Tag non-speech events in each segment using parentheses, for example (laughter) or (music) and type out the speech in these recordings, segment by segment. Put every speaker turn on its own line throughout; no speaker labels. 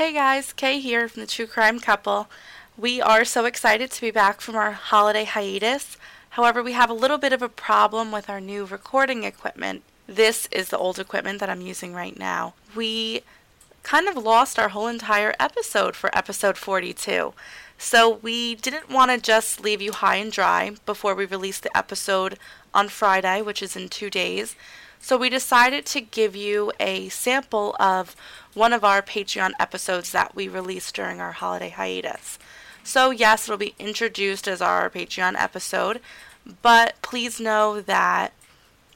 Hey guys, Kay here from the True Crime Couple. We are so excited to be back from our holiday hiatus. However, we have a little bit of a problem with our new recording equipment. This is the old equipment that I'm using right now. We kind of lost our whole entire episode for episode 42. So we didn't want to just leave you high and dry before we release the episode on Friday, which is in two days. So we decided to give you a sample of one of our Patreon episodes that we released during our holiday hiatus. So, yes, it'll be introduced as our Patreon episode, but please know that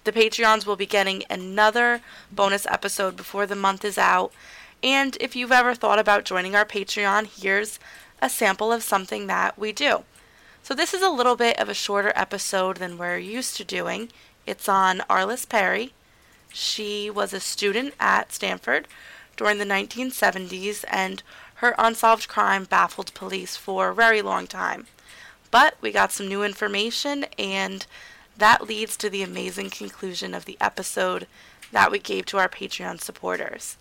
the Patreons will be getting another bonus episode before the month is out. And if you've ever thought about joining our Patreon, here's a sample of something that we do. So, this is a little bit of a shorter episode than we're used to doing. It's on Arlis Perry. She was a student at Stanford during the 1970s, and her unsolved crime baffled police for a very long time. But we got some new information, and that leads to the amazing conclusion of the episode that we gave to our Patreon supporters.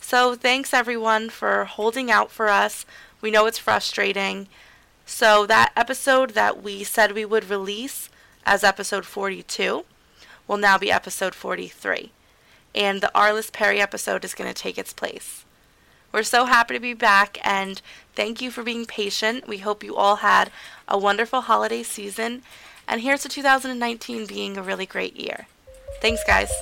So, thanks everyone for holding out for us. We know it's frustrating. So, that episode that we said we would release as episode 42 will now be episode 43. And the Arlis Perry episode is going to take its place. We're so happy to be back and thank you for being patient. We hope you all had a wonderful holiday season. And here's to 2019 being a really great year. Thanks, guys.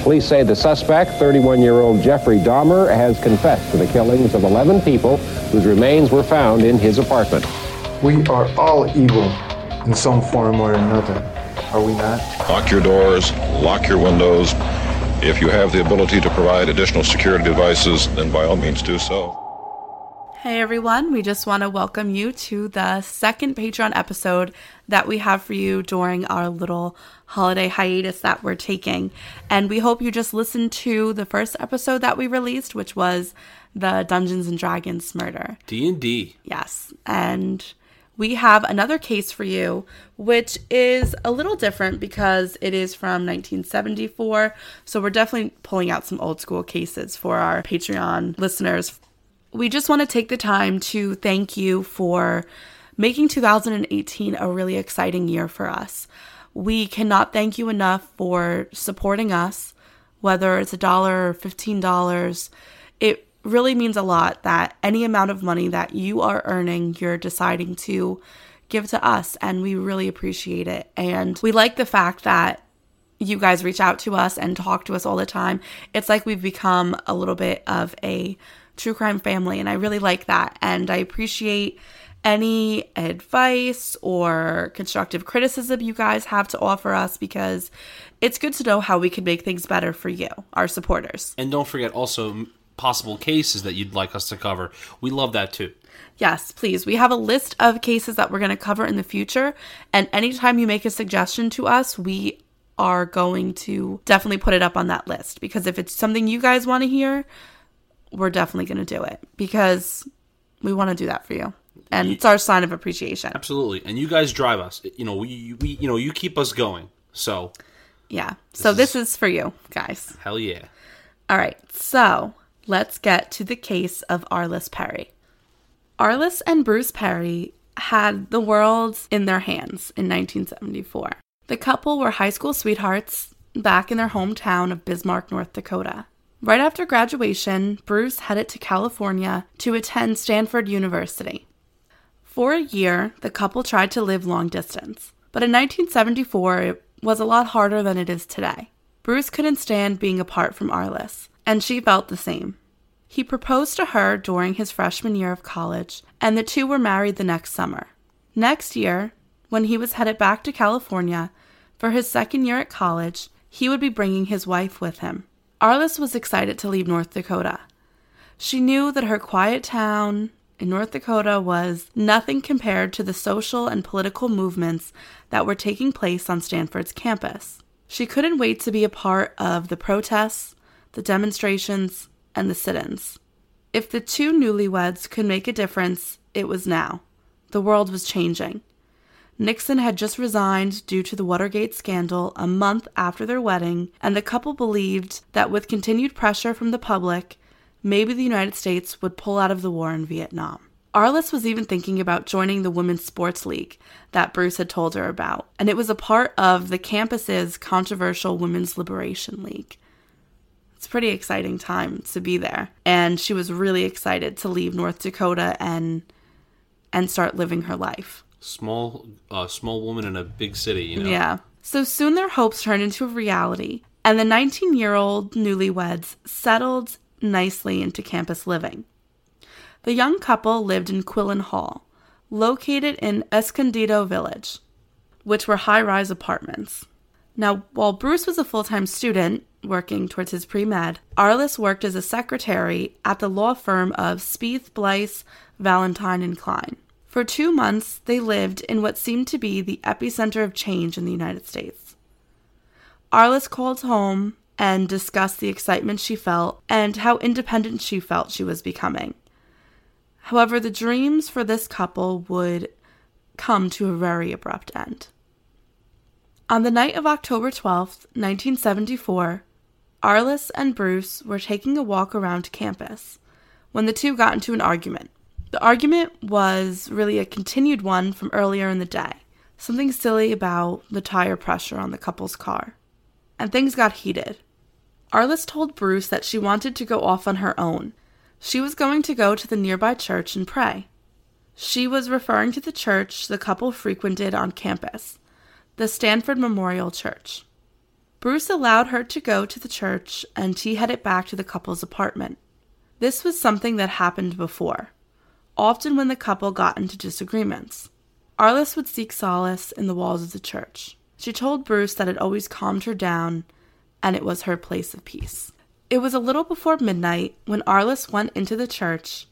Police say the suspect, 31-year-old Jeffrey Dahmer, has confessed to the killings of 11 people whose remains were found in his apartment.
We are all evil in some form or another, are we not?
Lock your doors, lock your windows. If you have the ability to provide additional security devices, then by all means do so.
Hey everyone, we just want to welcome you to the second Patreon episode that we have for you during our little holiday hiatus that we're taking. And we hope you just listened to the first episode that we released, which was the Dungeons and Dragons murder.
D&D.
Yes. And we have another case for you, which is a little different because it is from 1974. So we're definitely pulling out some old school cases for our Patreon listeners. We just want to take the time to thank you for making 2018 a really exciting year for us. We cannot thank you enough for supporting us, whether it's a dollar or $15. It really means a lot that any amount of money that you are earning, you're deciding to give to us, and we really appreciate it. And we like the fact that you guys reach out to us and talk to us all the time. It's like we've become a little bit of a true crime family, and I really like that. And I appreciate any advice or constructive criticism you guys have to offer us because it's good to know how we can make things better for you, our supporters.
And don't forget also possible cases that you'd like us to cover. We love that too.
Yes, please. We have a list of cases that we're going to cover in the future. And anytime you make a suggestion to us, we are going to definitely put it up on that list because if it's something you guys want to hear, we're definitely going to do it because we want to do that for you. And it's our sign of appreciation.
Absolutely. And you guys drive us. You know, we, we you know, you keep us going. So,
Yeah. so this is for you guys.
hell yeah.
All right. So let's get to the case of Arlis Perry. Arlis and Bruce Perry had the world in their hands in 1974. The couple were high school sweethearts back in their hometown of Bismarck, North Dakota. Right after graduation, Bruce headed to California to attend Stanford University. For a year, the couple tried to live long distance, but in 1974 it was a lot harder than it is today. Bruce couldn't stand being apart from Arlis, and she felt the same. He proposed to her during his freshman year of college, and the two were married the next summer. Next year, when he was headed back to California for his second year at college, he would be bringing his wife with him. Arlis was excited to leave North Dakota. She knew that her quiet town in North Dakota was nothing compared to the social and political movements that were taking place on Stanford's campus. She couldn't wait to be a part of the protests, the demonstrations, and the sit ins. If the two newlyweds could make a difference, it was now. The world was changing. Nixon had just resigned due to the Watergate scandal a month after their wedding, and the couple believed that with continued pressure from the public, maybe the United States would pull out of the war in Vietnam. Arlis was even thinking about joining the Women's Sports League that Bruce had told her about, and it was a part of the campus's controversial Women's Liberation League. It's a pretty exciting time to be there, and she was really excited to leave North Dakota and and start living her life.
Small, uh, small woman in a big city. You know.
Yeah. So soon their hopes turned into a reality, and the 19 year old newlyweds settled nicely into campus living. The young couple lived in Quillen Hall, located in Escondido Village, which were high rise apartments. Now, while Bruce was a full time student working towards his pre med, Arlis worked as a secretary at the law firm of Spieth, Blythe, Valentine, and Klein. For two months, they lived in what seemed to be the epicenter of change in the United States. Arlis called home and discussed the excitement she felt and how independent she felt she was becoming. However, the dreams for this couple would come to a very abrupt end. On the night of October 12th, 1974, Arlis and Bruce were taking a walk around campus when the two got into an argument. The argument was really a continued one from earlier in the day, something silly about the tire pressure on the couple's car. And things got heated. Arlis told Bruce that she wanted to go off on her own she was going to go to the nearby church and pray. She was referring to the church the couple frequented on campus, the Stanford Memorial Church. Bruce allowed her to go to the church and he headed back to the couple's apartment. This was something that happened before, often when the couple got into disagreements. Arlis would seek solace in the walls of the church. She told Bruce that it always calmed her down and it was her place of peace. It was a little before midnight when Arlis went into the church,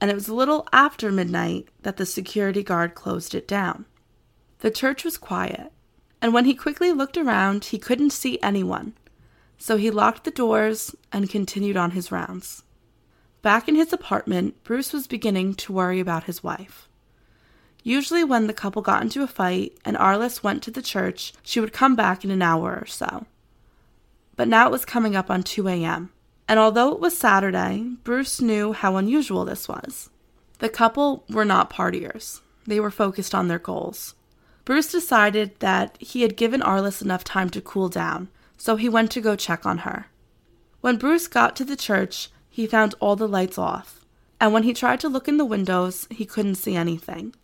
and it was a little after midnight that the security guard closed it down. The church was quiet, and when he quickly looked around, he couldn't see anyone, so he locked the doors and continued on his rounds. Back in his apartment, Bruce was beginning to worry about his wife. Usually, when the couple got into a fight and Arlis went to the church, she would come back in an hour or so but now it was coming up on 2 a.m. And although it was Saturday, Bruce knew how unusual this was. The couple were not partiers, they were focused on their goals. Bruce decided that he had given Arlis enough time to cool down, so he went to go check on her. When Bruce got to the church, he found all the lights off, and when he tried to look in the windows, he couldn't see anything.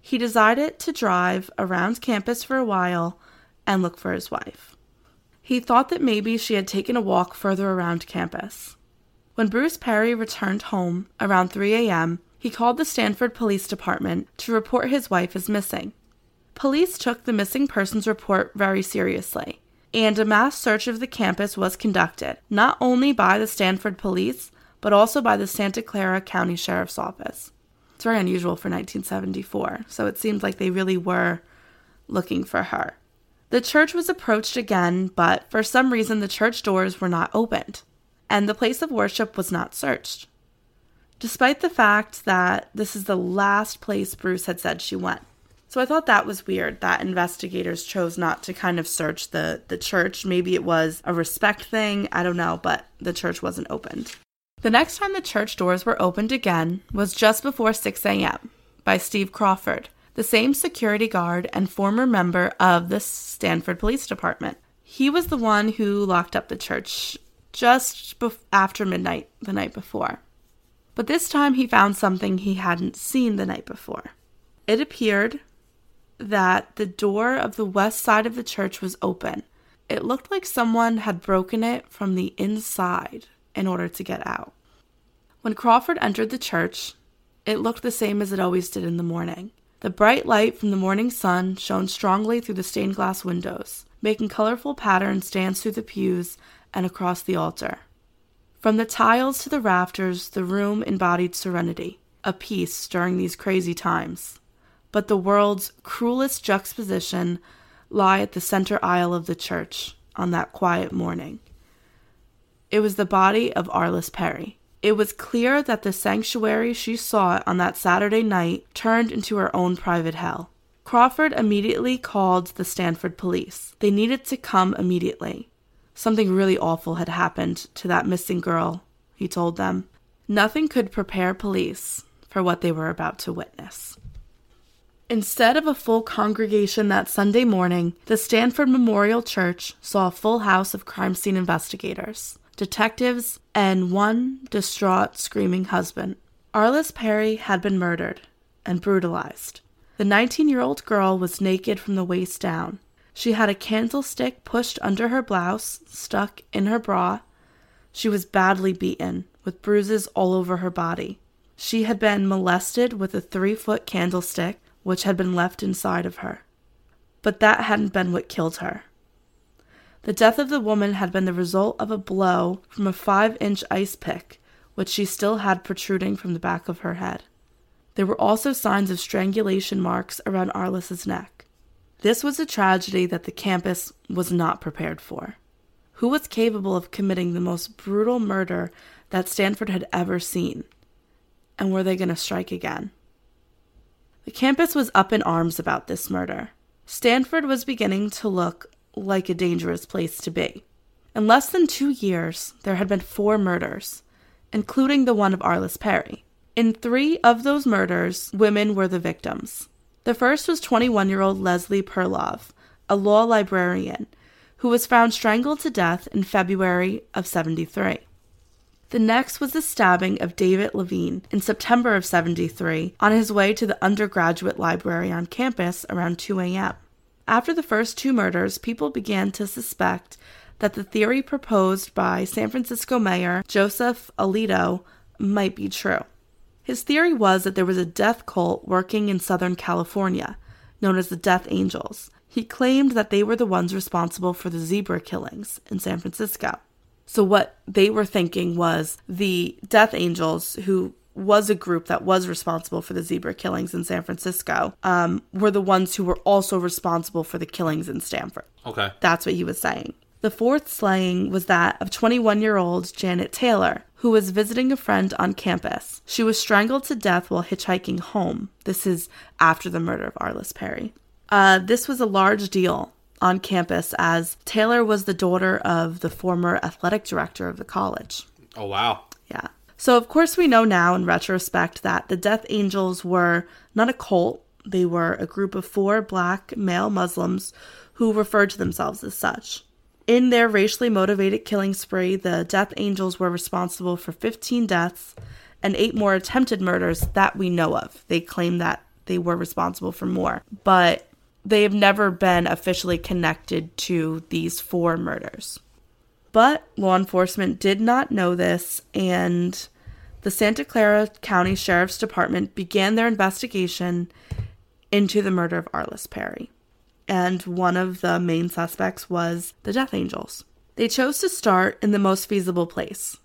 He decided to drive around campus for a while and look for his wife. He thought that maybe she had taken a walk further around campus. When Bruce Perry returned home around 3 a.m., he called the Stanford Police Department to report his wife as missing. Police took the missing persons report very seriously, and a mass search of the campus was conducted, not only by the Stanford Police, but also by the Santa Clara County Sheriff's Office. It's very unusual for 1974, so it seemed like they really were looking for her. The church was approached again, but for some reason the church doors were not opened, and the place of worship was not searched. Despite the fact that this is the last place Bruce had said she went. So I thought that was weird that investigators chose not to kind of search the, the church. Maybe it was a respect thing, I don't know, but the church wasn't opened. The next time the church doors were opened again was just before 6 a.m. by Steve Crawford, the same security guard and former member of the Stanford Police Department. He was the one who locked up the church just after midnight the night before. But this time he found something he hadn't seen the night before. It appeared that the door of the west side of the church was open. It looked like someone had broken it from the inside in order to get out. When Crawford entered the church, it looked the same as it always did in the morning. The bright light from the morning sun shone strongly through the stained glass windows, making colorful patterns dance through the pews and across the altar. From the tiles to the rafters, the room embodied serenity, a peace during these crazy times. But the world's cruelest juxtaposition lay at the center aisle of the church on that quiet morning. It was the body of Arlis Perry. It was clear that the sanctuary she sought on that Saturday night turned into her own private hell. Crawford immediately called the Stanford police. They needed to come immediately. Something really awful had happened to that missing girl, he told them. nothing could prepare police for what they were about to witness. Instead of a full congregation that Sunday morning, the Stanford Memorial Church saw a full house of crime scene investigators, detectives, and one distraught, screaming husband. Arlis Perry had been murdered and brutalized. The 19 year old girl was naked from the waist down. She had a candlestick pushed under her blouse, stuck in her bra. She was badly beaten, with bruises all over her body. She had been molested with a three foot candlestick which had been left inside of her. But that hadn't been what killed her. The death of the woman had been the result of a blow from a five inch ice pick, which she still had protruding from the back of her head. There were also signs of strangulation marks around Arlis's neck. This was a tragedy that the campus was not prepared for. Who was capable of committing the most brutal murder that Stanford had ever seen? And were they going to strike again? The campus was up in arms about this murder. Stanford was beginning to look like a dangerous place to be. In less than two years, there had been four murders, including the one of Arlis Perry. In three of those murders, women were the victims. The first was 21 year old Leslie Perlov, a law librarian, who was found strangled to death in February of 73. The next was the stabbing of David Levine in September of 73 on his way to the undergraduate library on campus around 2 a.m. After the first two murders, people began to suspect that the theory proposed by San Francisco Mayor Joseph Alioto might be true. His theory was that there was a death cult working in Southern California, known as the Death Angels. He claimed that they were the ones responsible for the zebra killings in San Francisco. So, what they were thinking was the Death Angels, who was a group that was responsible for the zebra killings in San Francisco, um, were the ones who were also responsible for the killings in Stanford.
Okay.
That's what he was saying. The fourth slaying was that of 21 year old Janet Taylor, who was visiting a friend on campus. She was strangled to death while hitchhiking home. This is after the murder of Arlis Perry. Uh, this was a large deal on campus as Taylor was the daughter of the former athletic director of the college.
Oh, wow.
Yeah. So, of course, we know now in retrospect that the Death Angels were not a cult, they were a group of four black male Muslims who referred to themselves as such. In their racially motivated killing spree, the Death Angels were responsible for 15 deaths and eight more attempted murders that we know of. They claim that they were responsible for more, but they have never been officially connected to these four murders. But law enforcement did not know this, and the Santa Clara County Sheriff's Department began their investigation into the murder of Arlis Perry. And one of the main suspects was the Death Angels. They chose to start in the most feasible place,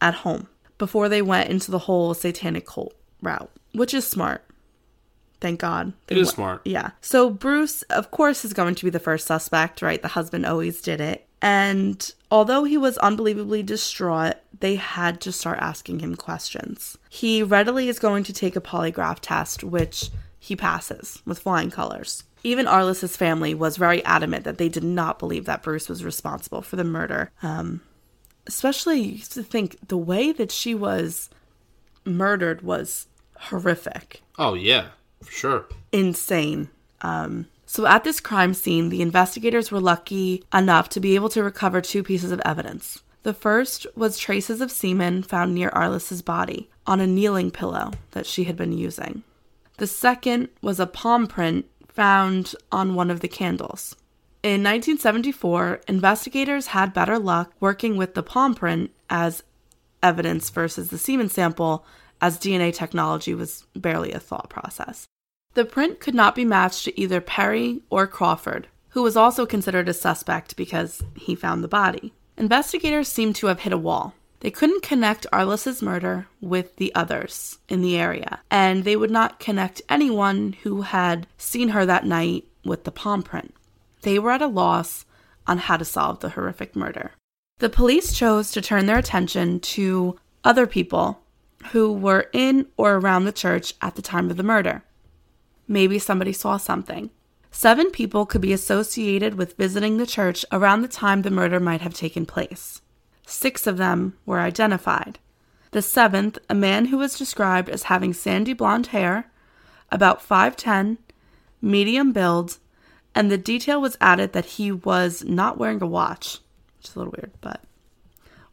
at home, before they went into the whole satanic cult route, which is smart. Thank God.
It is smart.
Yeah. So Bruce, of course, is going to be the first suspect, right? The husband always did it. And although he was unbelievably distraught, they had to start asking him questions. He readily is going to take a polygraph test, which he passes with flying colors. Even Arlis's family was very adamant that they did not believe that Bruce was responsible for the murder. Um, especially to think the way that she was murdered was horrific
Oh, yeah. Sure.
insane. Um, so at this crime scene, the investigators were lucky enough to be able to recover two pieces of evidence. The first was traces of semen found near Arlis's body on a kneeling pillow that she had been using. The second was a palm print found on one of the candles. In 1974, investigators had better luck working with the palm print as evidence versus the semen sample, as DNA technology was barely a thought process. The print could not be matched to either Perry or Crawford, who was also considered a suspect because he found the body. Investigators seemed to have hit a wall. They couldn't connect Arlis's murder with the others in the area, and they would not connect anyone who had seen her that night with the palm print. They were at a loss on how to solve the horrific murder. The police chose to turn their attention to other people who were in or around the church at the time of the murder. Maybe somebody saw something. Seven people could be associated with visiting the church around the time the murder might have taken place. Six of them were identified. The seventh, a man who was described as having sandy blonde hair, about 5'10, medium build, and the detail was added that he was not wearing a watch, which is a little weird, but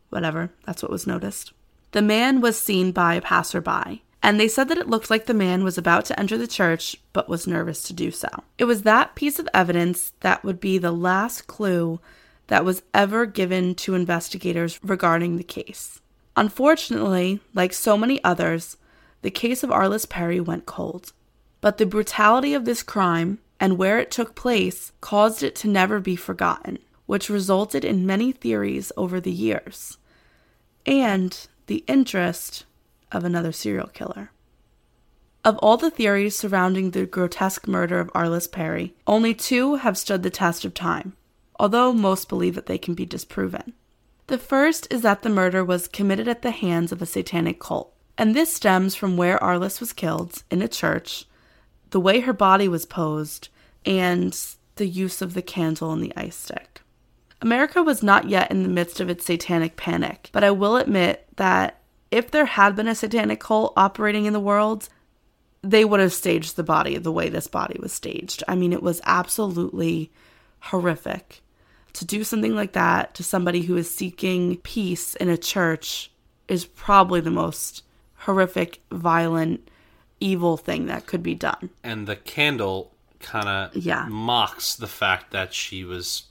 whatever, that's what was noticed. The man was seen by a passerby, and they said that it looked like the man was about to enter the church but was nervous to do so. It was that piece of evidence that would be the last clue that was ever given to investigators regarding the case. Unfortunately, like so many others, the case of Arlis Perry went cold. But the brutality of this crime and where it took place caused it to never be forgotten, which resulted in many theories over the years and the interest of another serial killer. Of all the theories surrounding the grotesque murder of Arlis Perry, only two have stood the test of time, although most believe that they can be disproven. The first is that the murder was committed at the hands of a satanic cult, and this stems from where Arlis was killed, in a church, the way her body was posed, and the use of the candle and the ice stick. America was not yet in the midst of its satanic panic, but I will admit that if there had been a satanic cult operating in the world, they would have staged the body the way this body was staged. I mean, it was absolutely horrific. To do something like that to somebody who is seeking peace in a church is probably the most horrific, violent, evil thing that could be done.
And the candle kind of
Yeah.
mocks the fact that she was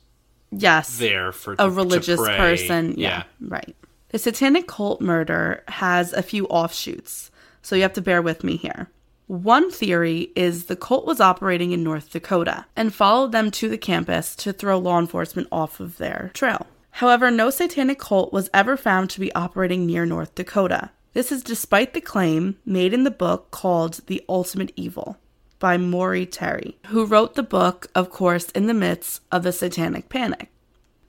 Yes.
there for
a
to
religious
pray.
person. Yeah, right. The satanic cult murder has a few offshoots, so you have to bear with me here. One theory is the cult was operating in North Dakota and followed them to the campus to throw law enforcement off of their trail. However, no satanic cult was ever found to be operating near North Dakota. This is despite the claim made in the book called The Ultimate Evil by Maury Terry, who wrote the book, of course, in the midst of the satanic panic.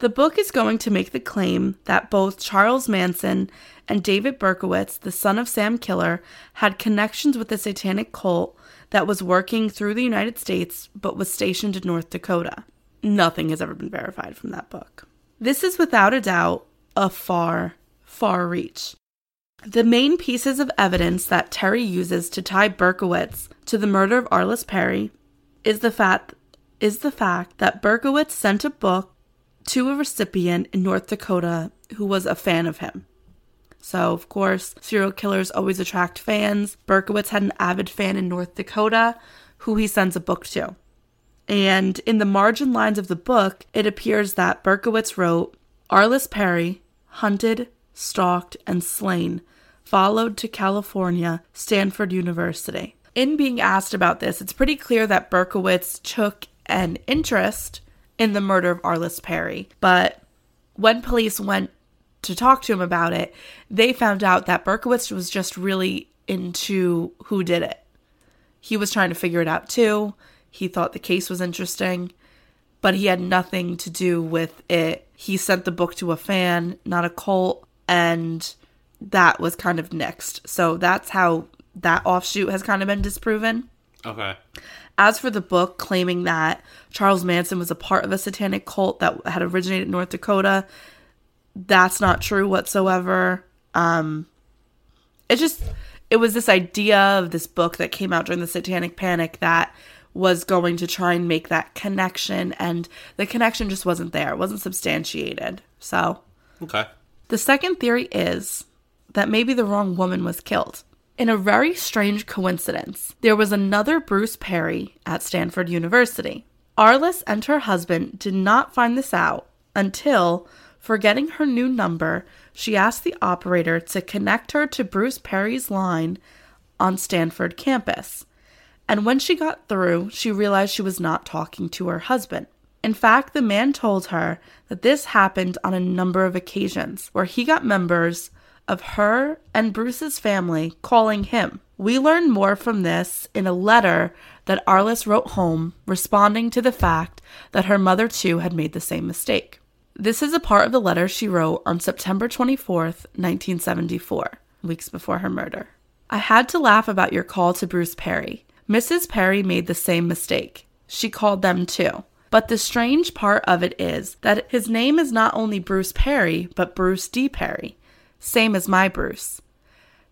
The book is going to make the claim that both Charles Manson and David Berkowitz, the son of Sam Killer, had connections with the satanic cult that was working through the United States but was stationed in North Dakota. Nothing has ever been verified from that book. This is without a doubt a far, far reach. The main pieces of evidence that Terry uses to tie Berkowitz to the murder of Arlis Perry is the fact is the fact that Berkowitz sent a book to a recipient in North Dakota who was a fan of him. So, of course, serial killers always attract fans. Berkowitz had an avid fan in North Dakota who he sends a book to. And in the margin lines of the book, it appears that Berkowitz wrote Arlis Perry, hunted, stalked, and slain, followed to California, Stanford University. In being asked about this, it's pretty clear that Berkowitz took an interest in the murder of Arlis Perry. But when police went to talk to him about it, they found out that Berkowitz was just really into who did it. He was trying to figure it out too. He thought the case was interesting, but he had nothing to do with it. He sent the book to a fan, not a cult, and that was kind of next. So that's how that offshoot has kind of been disproven.
Okay.
As for the book claiming that Charles Manson was a part of a satanic cult that had originated in North Dakota, that's not true whatsoever. Um, it just it was this idea of this book that came out during the Satanic Panic that was going to try and make that connection, and the connection just wasn't there. It wasn't substantiated. So
Okay.
the second theory is that maybe the wrong woman was killed. In a very strange coincidence, there was another Bruce Perry at Stanford University. Arlis and her husband did not find this out until, forgetting her new number, she asked the operator to connect her to Bruce Perry's line on Stanford campus. And when she got through, she realized she was not talking to her husband. In fact, the man told her that this happened on a number of occasions where he got members of her and Bruce's family calling him. We learn more from this in a letter that Arlis wrote home responding to the fact that her mother too had made the same mistake. This is a part of the letter she wrote on September 24th, 1974, weeks before her murder. I had to laugh about your call to Bruce Perry. Mrs. Perry made the same mistake. She called them too. But the strange part of it is that his name is not only Bruce Perry, but Bruce D. Perry, same as my Bruce.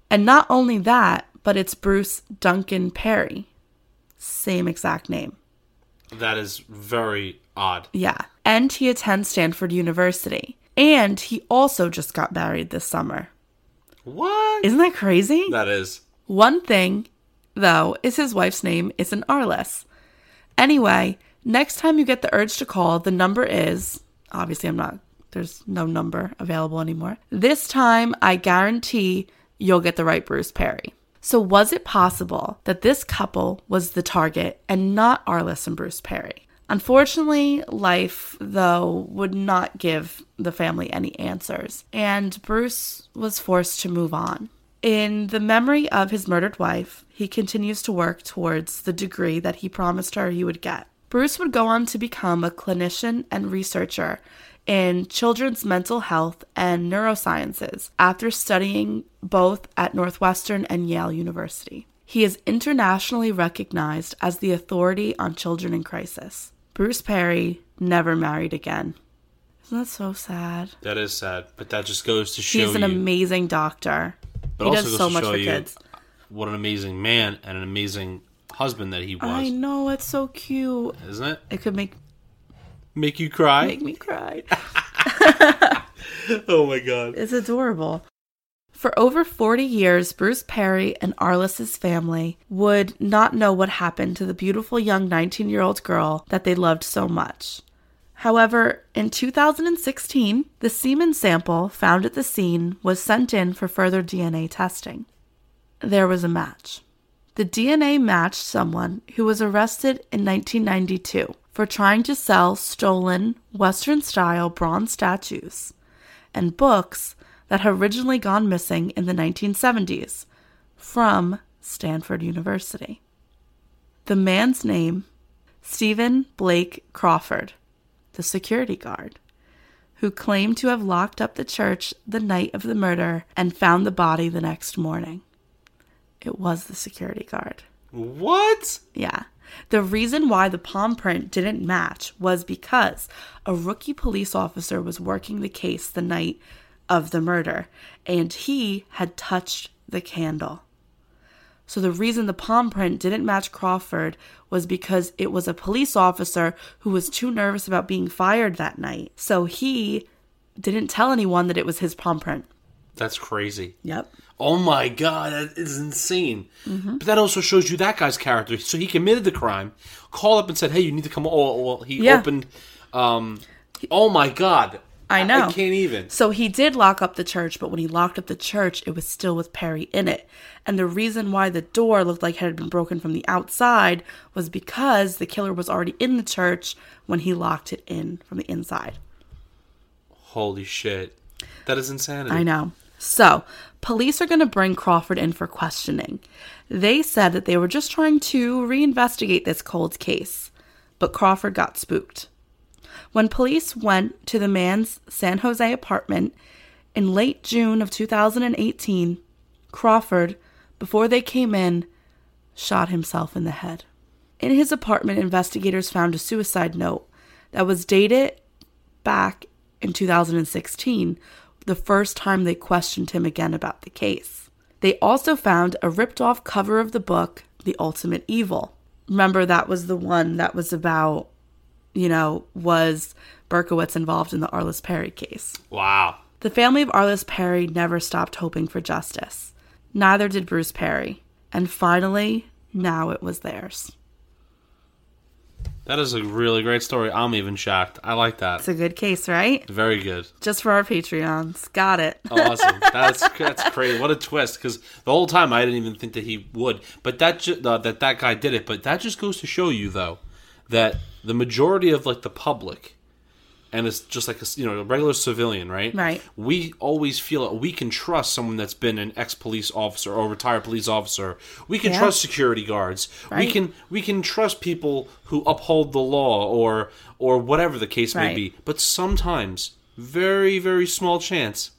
And not only that, but it's Bruce Duncan Perry. Same exact name.
That is very odd.
Yeah. And he attends Stanford University. And he also just got married this summer.
What?
Isn't that crazy?
that is.
One thing, though, is his wife's name isn't Arlis. Anyway, next time you get the urge to call, the number is obviously, I'm not, there's no number available anymore. This time, I guarantee you'll get the right Bruce Perry. So, was it possible that this couple was the target and not Arlis and Bruce Perry? Unfortunately, life, though, would not give the family any answers, and Bruce was forced to move on. In the memory of his murdered wife, he continues to work towards the degree that he promised her he would get. Bruce would go on to become a clinician and researcher in children's mental health and neurosciences after studying both at Northwestern and Yale University. He is internationally recognized as the authority on children in crisis. Bruce Perry never married again. Isn't that so sad?
That is sad, but that just goes to show
He's an
you.
amazing doctor.
but
he
also
does
goes
so
to
much
show
for
you
kids.
What an amazing man and an amazing husband that he was,
I know it's so cute.
isn't it?
It could make
Make you cry?
make me cry. (laughs) (laughs)
oh my god.
It's adorable. For over 40 years, Bruce Perry and Arlis's family would not know what happened to the beautiful young 19 year old girl that they loved so much. However, in 2016, the semen sample found at the scene was sent in for further DNA testing. There was a match. The DNA matched someone who was arrested in 1992 for trying to sell stolen Western style bronze statues and books that had originally gone missing in the 1970s from Stanford University. The man's name, Stephen Blake Crawford, the security guard, who claimed to have locked up the church the night of the murder and found the body the next morning. It was the security guard.
What?
Yeah. The reason why the palm print didn't match was because a rookie police officer was working the case the night of the murder and he had touched the candle. So the reason the palm print didn't match Crawford was because it was a police officer who was too nervous about being fired that night. So he didn't tell anyone that it was his palm print.
That's crazy.
Yep.
Oh my god, that is insane.
Mm-hmm.
But that also shows you that guy's character. So he committed the crime, called up and said, "Hey, you need to come." Oh, well, he
Yeah.
opened. Um, oh my god,
I know.
I can't even.
So he did lock up the church, but when he locked up the church, it was still with Perry in it. And the reason why the door looked like it had been broken from the outside was because the killer was already in the church when he locked it in from the inside.
Holy shit, that is insanity.
I know. So, police are going to bring Crawford in for questioning. They said that they were just trying to reinvestigate this cold case, but Crawford got spooked. When police went to the man's San Jose apartment in late June of 2018, Crawford, before they came in, shot himself in the head. In his apartment, investigators found a suicide note that was dated back in 2016, the first time they questioned him again about the case. They also found a ripped off cover of the book, The Ultimate Evil. Remember, that was the one that was about, you know, was Berkowitz involved in the Arlis Perry case.
Wow.
The family of Arlis Perry never stopped hoping for justice. Neither did Bruce Perry. And finally, now it was theirs.
That is a really great story. I'm even shocked. I like that.
It's a good case, right?
Very good.
Just for our Patreons. Got it.
Awesome. (laughs) That's that's crazy. What a twist! Because the whole time I didn't even think that he would, but that ju- uh, that that guy did it. But that just goes to show you, though, that the majority of like the public, and it's just like a you know a regular civilian, right?
Right.
We always feel that we can trust someone that's been an ex police officer or retired police officer. We can
Yeah.
trust security guards. We can we can trust people who uphold the law or or whatever the case may be. But sometimes, very very small chance,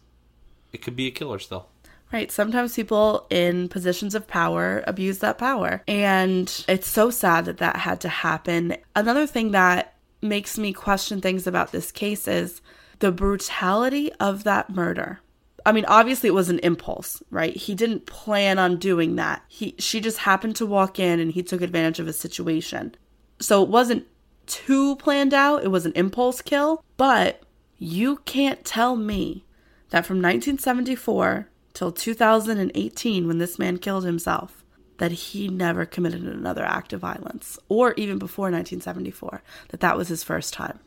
it could be a killer still.
Right. Sometimes people in positions of power abuse that power. And it's so sad that that had to happen. Another thing that makes me question things about this case is the brutality of that murder. I mean, obviously it was an impulse, right? He didn't plan on doing that. He she just happened to walk in and he took advantage of a situation. So it wasn't too planned out. It was an impulse kill, but you can't tell me that from 1974 till 2018 when this man killed himself that he never committed another act of violence or even before 1974 that that was his first time.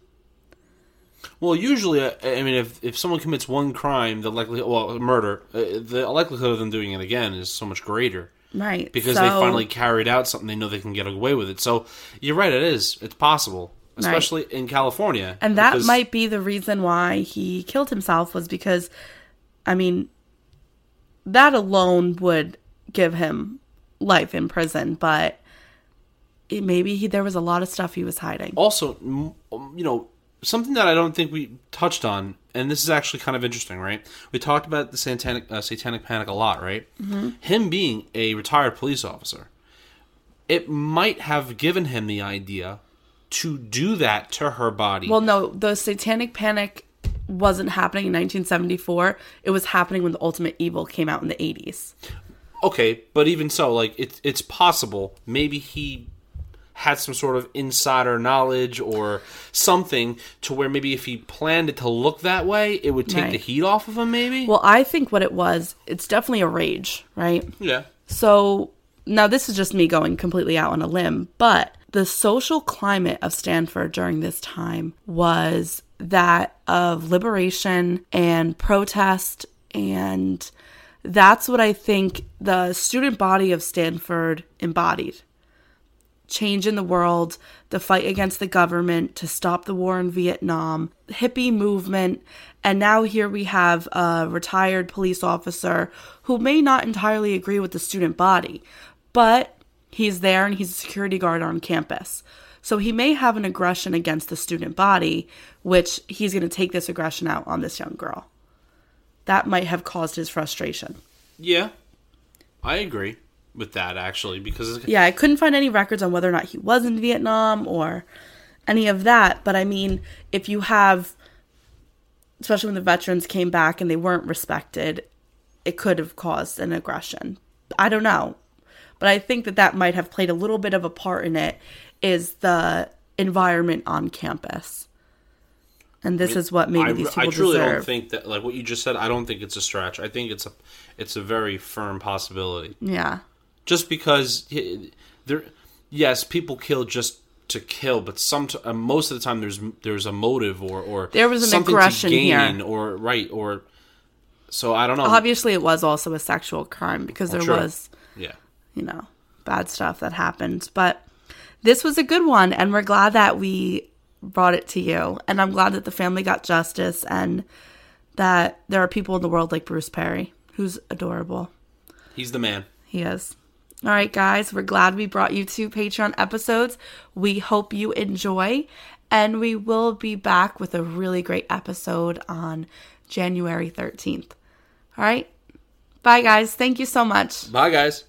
Well, usually, uh, I mean, if, if someone commits one crime, the likelihood, well, murder, uh, the likelihood of them doing it again is so much greater.
Right.
Because
so,
they finally carried out something they know they can get away with it. So you're right, it is. It's possible, especially in California.
And that
because-
might be the reason why he killed himself was because, I mean, that alone would give him life in prison, but it, maybe he, there was a lot of stuff he was hiding.
also, you know, something that I don't think we touched on, and this is actually kind of interesting, right? We talked about the satanic uh, satanic panic a lot, right? Mm-hmm. Him being a retired police officer, it might have given him the idea to do that to her body.
Well, no, the satanic panic wasn't happening in 1974. It was happening when the Ultimate Evil came out in the 80s.
Okay, but even so, like it's it's possible maybe he had some sort of insider knowledge or something to where maybe if he planned it to look that way, it would take
Right.
the heat off of him. Maybe.
Well, I think what it was, it's definitely a rage, right?
yeah.
So now this is just me going completely out on a limb, but the social climate of Stanford during this time was that of liberation and protest and that's what I think the student body of Stanford embodied. Change in the world, the fight against the government to stop the war in Vietnam, hippie movement, and now here we have a retired police officer who may not entirely agree with the student body, but he's there and he's a security guard on campus. So he may have an aggression against the student body, which he's going to take this aggression out on this young girl. That might have caused his frustration.
Yeah, I agree with that actually because
Yeah, I couldn't find any records on whether or not he was in Vietnam or any of that. But I mean, if you have, especially when the veterans came back and they weren't respected, it could have caused an aggression. I don't know. But I think that that might have played a little bit of a part in it is the environment on campus. And this is what maybe
I,
these people
I truly
deserve.
don't think that like what you just said. I don't think it's a stretch. I think it's a it's a very firm possibility.
yeah.
Just because there, yes, people kill just to kill, but some uh, most of the time there's there's a motive or or
There was an aggression
to
here.
or right or so I don't know.
Obviously, it was also a sexual crime because there
true.
was
yeah.
you know, bad stuff that happened. But this was a good one, and we're glad that we brought it to you. And I'm glad that the family got justice and that there are people in the world like Bruce Perry, who's adorable.
He's the man.
He is. All right, guys, we're glad we brought you two Patreon episodes. We hope you enjoy, and we will be back with a really great episode on January 13th. All right. Bye, guys. Thank you so much.
Bye, guys.